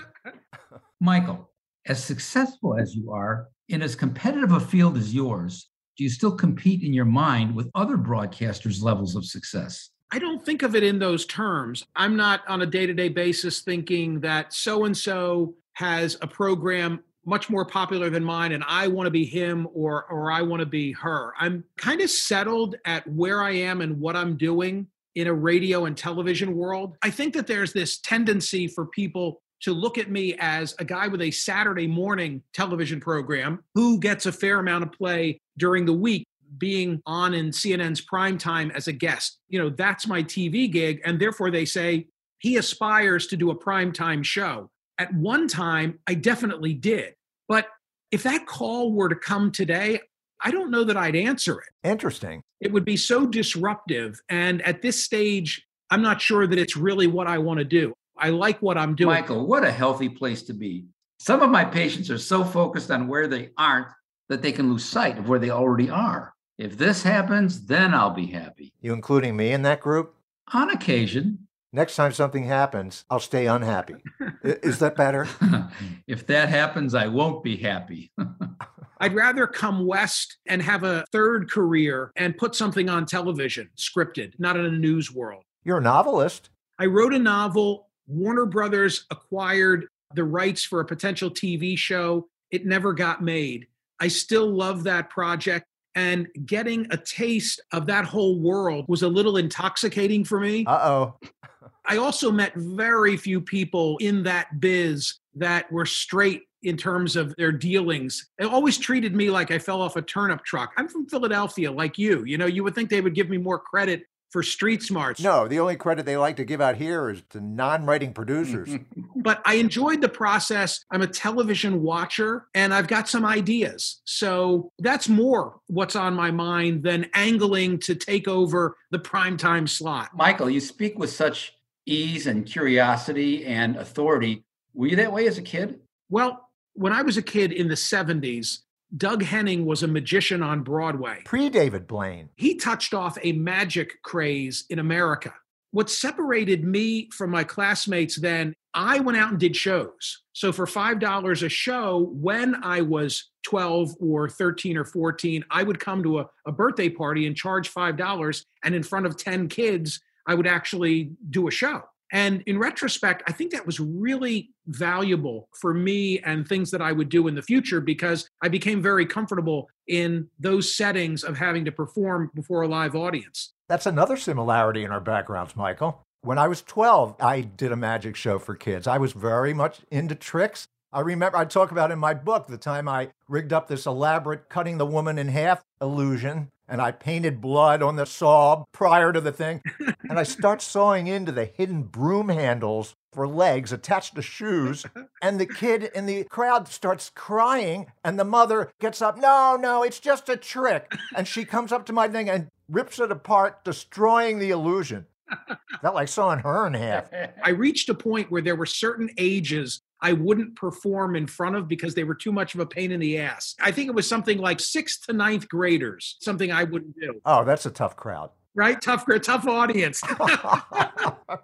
Michael, as successful as you are in as competitive a field as yours, do you still compete in your mind with other broadcasters' levels of success? I don't think of it in those terms. I'm not on a day to day basis thinking that so and so has a program much more popular than mine and I want to be him or or I want to be her. I'm kind of settled at where I am and what I'm doing in a radio and television world. I think that there's this tendency for people to look at me as a guy with a Saturday morning television program who gets a fair amount of play during the week being on in CNN's prime time as a guest. You know, that's my TV gig. And therefore they say he aspires to do a prime time show. At one time, I definitely did. But if that call were to come today, I don't know that I'd answer it. Interesting. It would be so disruptive. And at this stage, I'm not sure that it's really what I want to do. I like what I'm doing. Michael, what a healthy place to be. Some of my patients are so focused on where they aren't that they can lose sight of where they already are. If this happens, then I'll be happy. You including me in that group? On occasion, Next time something happens, I'll stay unhappy. Is that better? if that happens, I won't be happy. I'd rather come west and have a third career and put something on television, scripted, not in a news world. You're a novelist. I wrote a novel. Warner Brothers acquired the rights for a potential TV show. It never got made. I still love that project. And getting a taste of that whole world was a little intoxicating for me. Uh oh. I also met very few people in that biz that were straight in terms of their dealings. They always treated me like I fell off a turnip truck. I'm from Philadelphia, like you. You know, you would think they would give me more credit for street smarts. No, the only credit they like to give out here is to non writing producers. but I enjoyed the process. I'm a television watcher and I've got some ideas. So that's more what's on my mind than angling to take over the primetime slot. Michael, you speak with such ease and curiosity and authority. Were you that way as a kid? Well, when I was a kid in the 70s, Doug Henning was a magician on Broadway. Pre David Blaine. He touched off a magic craze in America. What separated me from my classmates then, I went out and did shows. So for $5 a show, when I was 12 or 13 or 14, I would come to a, a birthday party and charge $5. And in front of 10 kids, I would actually do a show. And in retrospect, I think that was really valuable for me and things that I would do in the future because I became very comfortable in those settings of having to perform before a live audience. That's another similarity in our backgrounds, Michael. When I was 12, I did a magic show for kids. I was very much into tricks. I remember I talk about in my book the time I rigged up this elaborate cutting the woman in half illusion and I painted blood on the saw prior to the thing. and I start sawing into the hidden broom handles for legs attached to shoes. And the kid in the crowd starts crying, and the mother gets up, No, no, it's just a trick. And she comes up to my thing and rips it apart, destroying the illusion. Felt like sawing her in half. I reached a point where there were certain ages I wouldn't perform in front of because they were too much of a pain in the ass. I think it was something like sixth to ninth graders, something I wouldn't do. Oh, that's a tough crowd. Right? Tough, tough audience. All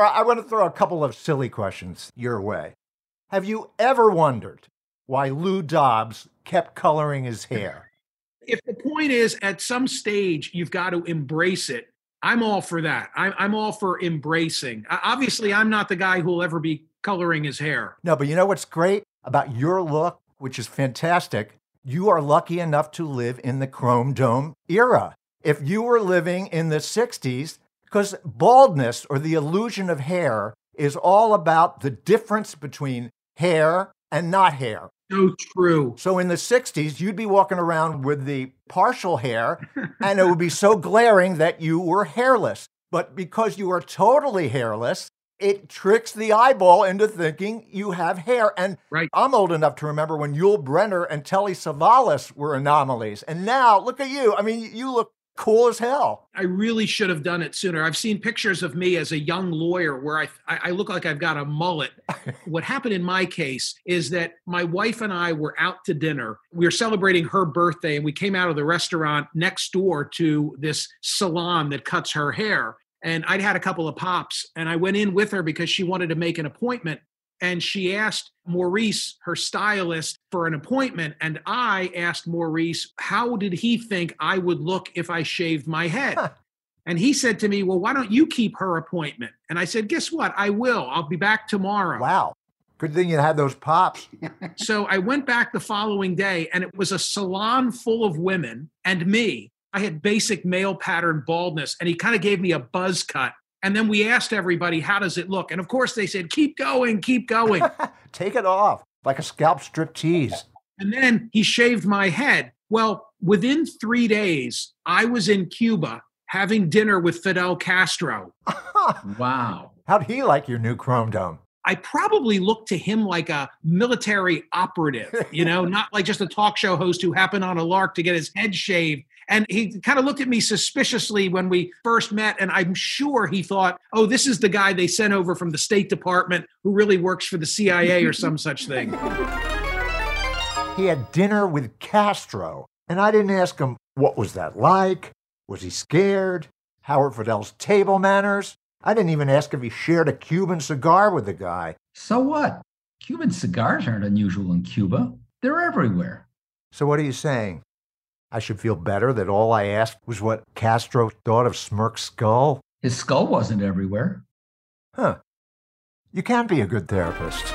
right, I want to throw a couple of silly questions your way. Have you ever wondered why Lou Dobbs kept coloring his hair? If the point is at some stage you've got to embrace it, I'm all for that. I'm, I'm all for embracing. Obviously, I'm not the guy who will ever be coloring his hair. No, but you know what's great about your look, which is fantastic? You are lucky enough to live in the Chrome Dome era. If you were living in the 60s, because baldness or the illusion of hair is all about the difference between hair and not hair. So true. So in the 60s, you'd be walking around with the partial hair, and it would be so glaring that you were hairless. But because you are totally hairless, it tricks the eyeball into thinking you have hair. And right. I'm old enough to remember when Yul Brynner and Telly Savalas were anomalies. And now look at you. I mean, you look cool as hell. I really should have done it sooner. I've seen pictures of me as a young lawyer where I, I look like I've got a mullet. what happened in my case is that my wife and I were out to dinner. We were celebrating her birthday, and we came out of the restaurant next door to this salon that cuts her hair and I'd had a couple of pops, and I went in with her because she wanted to make an appointment. And she asked Maurice, her stylist, for an appointment. And I asked Maurice, how did he think I would look if I shaved my head? Huh. And he said to me, Well, why don't you keep her appointment? And I said, Guess what? I will. I'll be back tomorrow. Wow. Good thing you had those pops. so I went back the following day, and it was a salon full of women and me. I had basic male pattern baldness, and he kind of gave me a buzz cut. And then we asked everybody, how does it look? And of course, they said, keep going, keep going. Take it off like a scalp strip tease. And then he shaved my head. Well, within three days, I was in Cuba having dinner with Fidel Castro. wow. How'd he like your new Chrome Dome? I probably looked to him like a military operative, you know, not like just a talk show host who happened on a lark to get his head shaved and he kind of looked at me suspiciously when we first met. And I'm sure he thought, oh, this is the guy they sent over from the State Department who really works for the CIA or some such thing. He had dinner with Castro. And I didn't ask him, what was that like? Was he scared? Howard Fidel's table manners? I didn't even ask if he shared a Cuban cigar with the guy. So what? Cuban cigars aren't unusual in Cuba. They're everywhere. So what are you saying? I should feel better that all I asked was what Castro thought of Smirk's skull? His skull wasn't everywhere. Huh. You can't be a good therapist.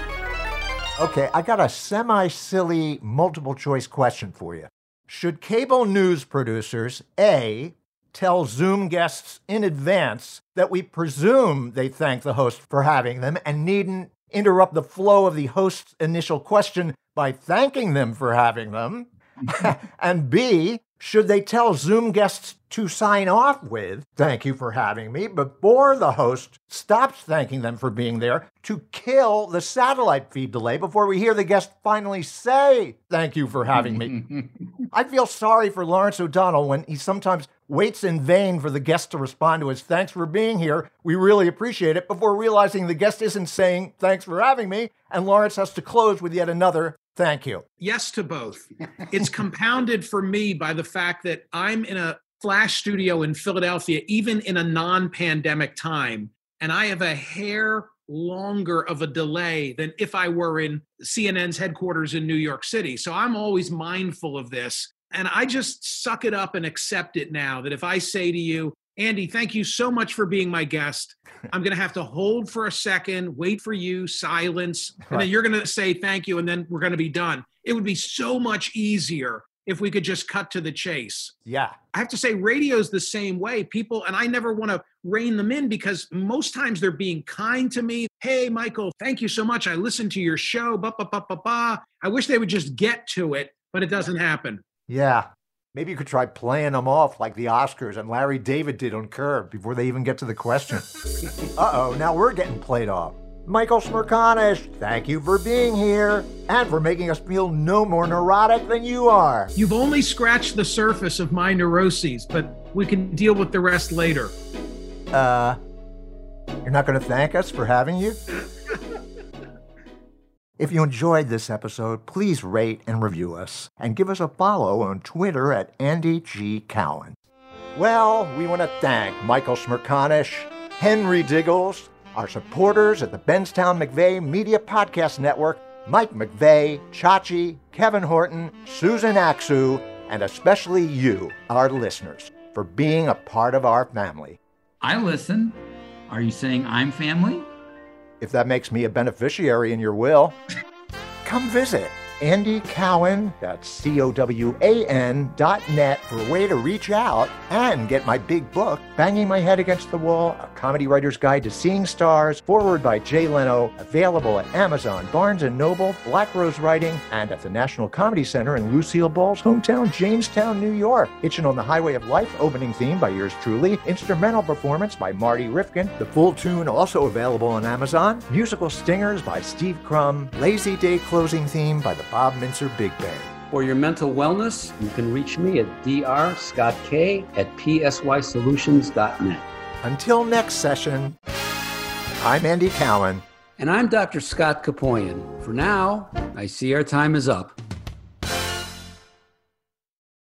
Okay, I got a semi silly multiple choice question for you. Should cable news producers A, tell Zoom guests in advance that we presume they thank the host for having them and needn't interrupt the flow of the host's initial question by thanking them for having them? and B, should they tell Zoom guests to sign off with, thank you for having me, before the host stops thanking them for being there to kill the satellite feed delay before we hear the guest finally say, thank you for having me? I feel sorry for Lawrence O'Donnell when he sometimes waits in vain for the guest to respond to his thanks for being here. We really appreciate it before realizing the guest isn't saying thanks for having me, and Lawrence has to close with yet another Thank you. Yes to both. it's compounded for me by the fact that I'm in a flash studio in Philadelphia, even in a non pandemic time, and I have a hair longer of a delay than if I were in CNN's headquarters in New York City. So I'm always mindful of this. And I just suck it up and accept it now that if I say to you, Andy, thank you so much for being my guest. I'm going to have to hold for a second, wait for you, silence, and then you're going to say thank you, and then we're going to be done. It would be so much easier if we could just cut to the chase. Yeah. I have to say, radio's the same way. People, and I never want to rein them in because most times they're being kind to me. Hey, Michael, thank you so much. I listened to your show. Ba, ba, ba, ba, ba. I wish they would just get to it, but it doesn't happen. Yeah. Maybe you could try playing them off like the Oscars and Larry David did on Curb before they even get to the question. uh oh, now we're getting played off. Michael Smerconish, thank you for being here and for making us feel no more neurotic than you are. You've only scratched the surface of my neuroses, but we can deal with the rest later. Uh, you're not going to thank us for having you? If you enjoyed this episode, please rate and review us and give us a follow on Twitter at Andy G. Cowan. Well, we want to thank Michael Smerconish, Henry Diggles, our supporters at the Benstown McVeigh Media Podcast Network, Mike McVeigh, Chachi, Kevin Horton, Susan Aksu, and especially you, our listeners, for being a part of our family. I listen. Are you saying I'm family? if that makes me a beneficiary in your will, come visit. Andy Cowan, that's C O W A N dot net for a way to reach out and get my big book, Banging My Head Against the Wall, A Comedy Writer's Guide to Seeing Stars, foreword by Jay Leno, available at Amazon, Barnes & Noble, Black Rose Writing, and at the National Comedy Center in Lucille Ball's hometown, Jamestown, New York. Hitchin' on the Highway of Life, opening theme by yours truly, instrumental performance by Marty Rifkin, the full tune also available on Amazon, musical stingers by Steve Crum, Lazy Day closing theme by the Bob Mintzer Big Band. For your mental wellness, you can reach me at drscottk at psysolutions.net. Until next session, I'm Andy Cowan. And I'm Dr. Scott Kopoian. For now, I see our time is up.